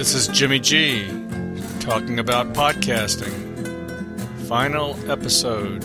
This is JimmyGee talking about podcasting. Final episode.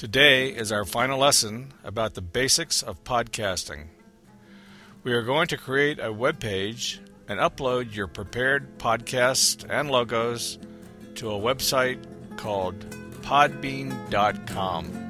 Today is our final lesson about the basics of podcasting. We are going to create a web page and upload your prepared podcasts and logos to a website called podbean.com.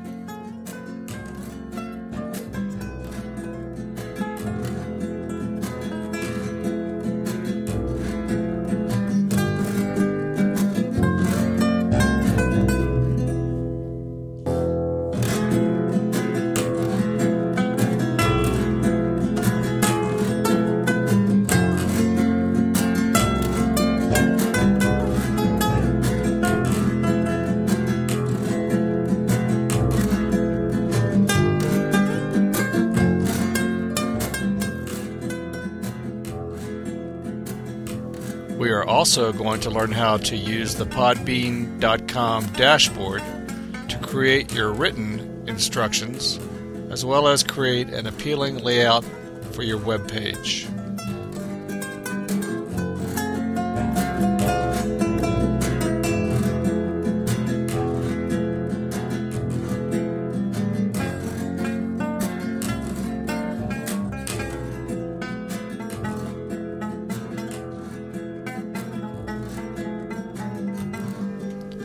We are also going to learn how to use the podbean.com dashboard to create your written instructions as well as create an appealing layout for your web page.